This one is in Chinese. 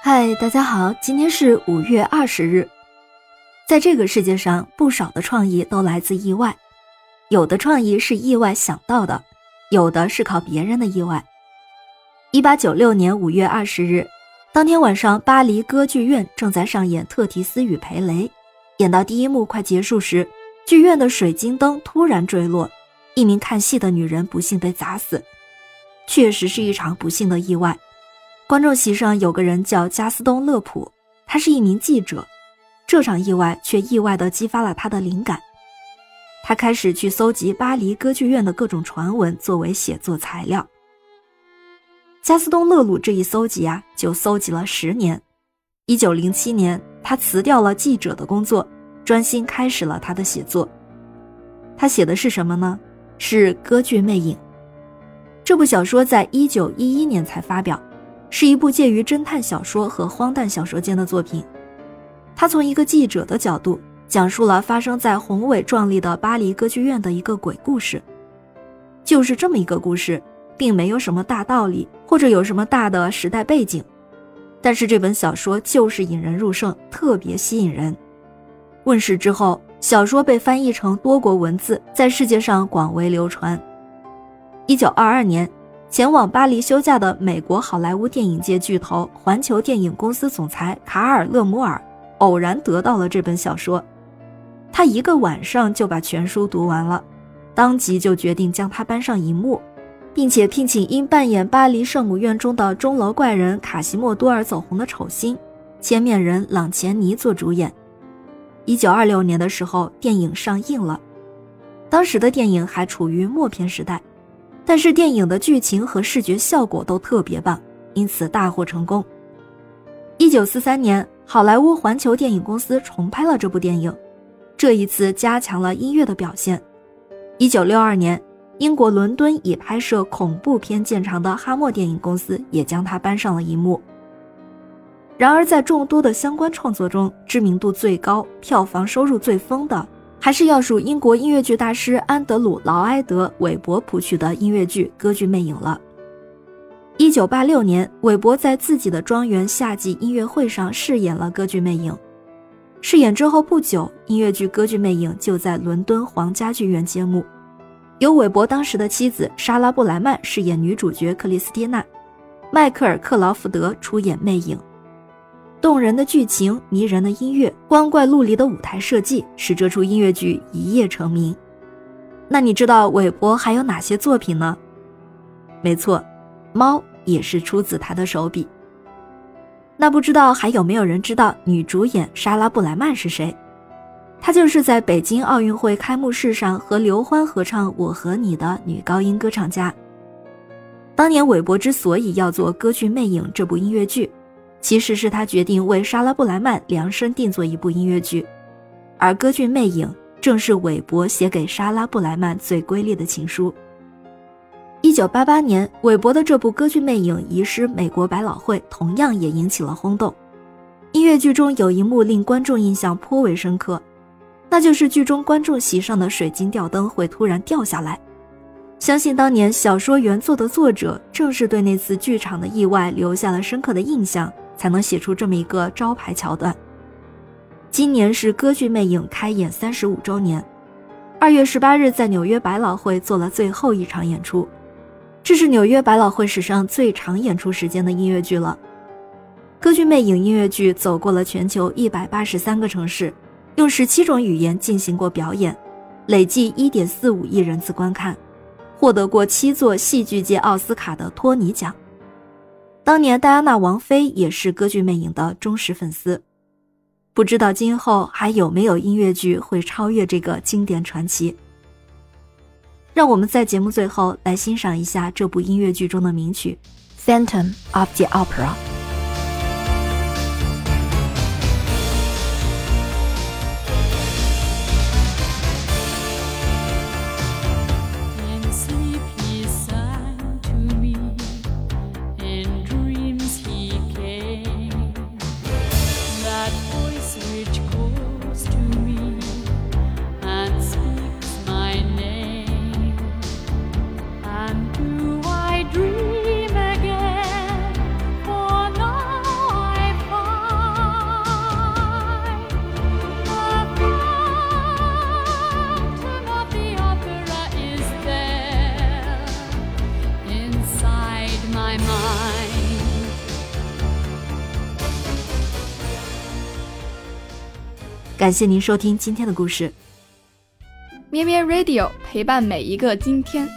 嗨，大家好，今天是五月二十日。在这个世界上，不少的创意都来自意外，有的创意是意外想到的，有的是靠别人的意外。一八九六年五月二十日，当天晚上，巴黎歌剧院正在上演《特提斯与培雷》，演到第一幕快结束时，剧院的水晶灯突然坠落，一名看戏的女人不幸被砸死，确实是一场不幸的意外。观众席上有个人叫加斯东·勒普，他是一名记者。这场意外却意外地激发了他的灵感，他开始去搜集巴黎歌剧院的各种传闻作为写作材料。加斯东·勒鲁这一搜集啊，就搜集了十年。一九零七年，他辞掉了记者的工作，专心开始了他的写作。他写的是什么呢？是《歌剧魅影》。这部小说在一九一一年才发表。是一部介于侦探小说和荒诞小说间的作品。他从一个记者的角度讲述了发生在宏伟壮丽的巴黎歌剧院的一个鬼故事。就是这么一个故事，并没有什么大道理，或者有什么大的时代背景。但是这本小说就是引人入胜，特别吸引人。问世之后，小说被翻译成多国文字，在世界上广为流传。一九二二年。前往巴黎休假的美国好莱坞电影界巨头环球电影公司总裁卡尔·勒姆尔偶然得到了这本小说，他一个晚上就把全书读完了，当即就决定将它搬上荧幕，并且聘请因扮演巴黎圣母院中的钟楼怪人卡西莫多尔走红的丑星千面人朗钱尼做主演。一九二六年的时候，电影上映了，当时的电影还处于默片时代。但是电影的剧情和视觉效果都特别棒，因此大获成功。一九四三年，好莱坞环球电影公司重拍了这部电影，这一次加强了音乐的表现。一九六二年，英国伦敦以拍摄恐怖片见长的哈默电影公司也将它搬上了荧幕。然而，在众多的相关创作中，知名度最高、票房收入最丰的。还是要数英国音乐剧大师安德鲁·劳埃德·韦伯谱曲的音乐剧《歌剧魅影》了。一九八六年，韦伯在自己的庄园夏季音乐会上饰演了《歌剧魅影》。饰演之后不久，音乐剧《歌剧魅影》就在伦敦皇家剧院揭幕，由韦伯当时的妻子莎拉·布莱曼饰演女主角克里斯蒂娜，迈克尔·克劳福德出演魅影。动人的剧情、迷人的音乐、光怪陆离的舞台设计，使这出音乐剧一夜成名。那你知道韦伯还有哪些作品呢？没错，《猫》也是出自他的手笔。那不知道还有没有人知道女主演莎拉·布莱曼是谁？她就是在北京奥运会开幕式上和刘欢合唱《我和你》的女高音歌唱家。当年韦伯之所以要做《歌剧魅影》这部音乐剧，其实是他决定为莎拉·布莱曼量身定做一部音乐剧，而《歌剧魅影》正是韦伯写给莎拉·布莱曼最瑰丽的情书。一九八八年，韦伯的这部《歌剧魅影》移师美国百老汇，同样也引起了轰动。音乐剧中有一幕令观众印象颇为深刻，那就是剧中观众席上的水晶吊灯会突然掉下来。相信当年小说原作的作者正是对那次剧场的意外留下了深刻的印象。才能写出这么一个招牌桥段。今年是歌剧魅影开演三十五周年，二月十八日在纽约百老汇做了最后一场演出，这是纽约百老汇史上最长演出时间的音乐剧了。歌剧魅影音乐剧走过了全球一百八十三个城市，用十七种语言进行过表演，累计一点四五亿人次观看，获得过七座戏剧界奥斯卡的托尼奖。当年戴安娜王妃也是歌剧魅影的忠实粉丝，不知道今后还有没有音乐剧会超越这个经典传奇。让我们在节目最后来欣赏一下这部音乐剧中的名曲《Phantom of the Opera》。感谢您收听今天的故事。咩咩 Radio 陪伴每一个今天。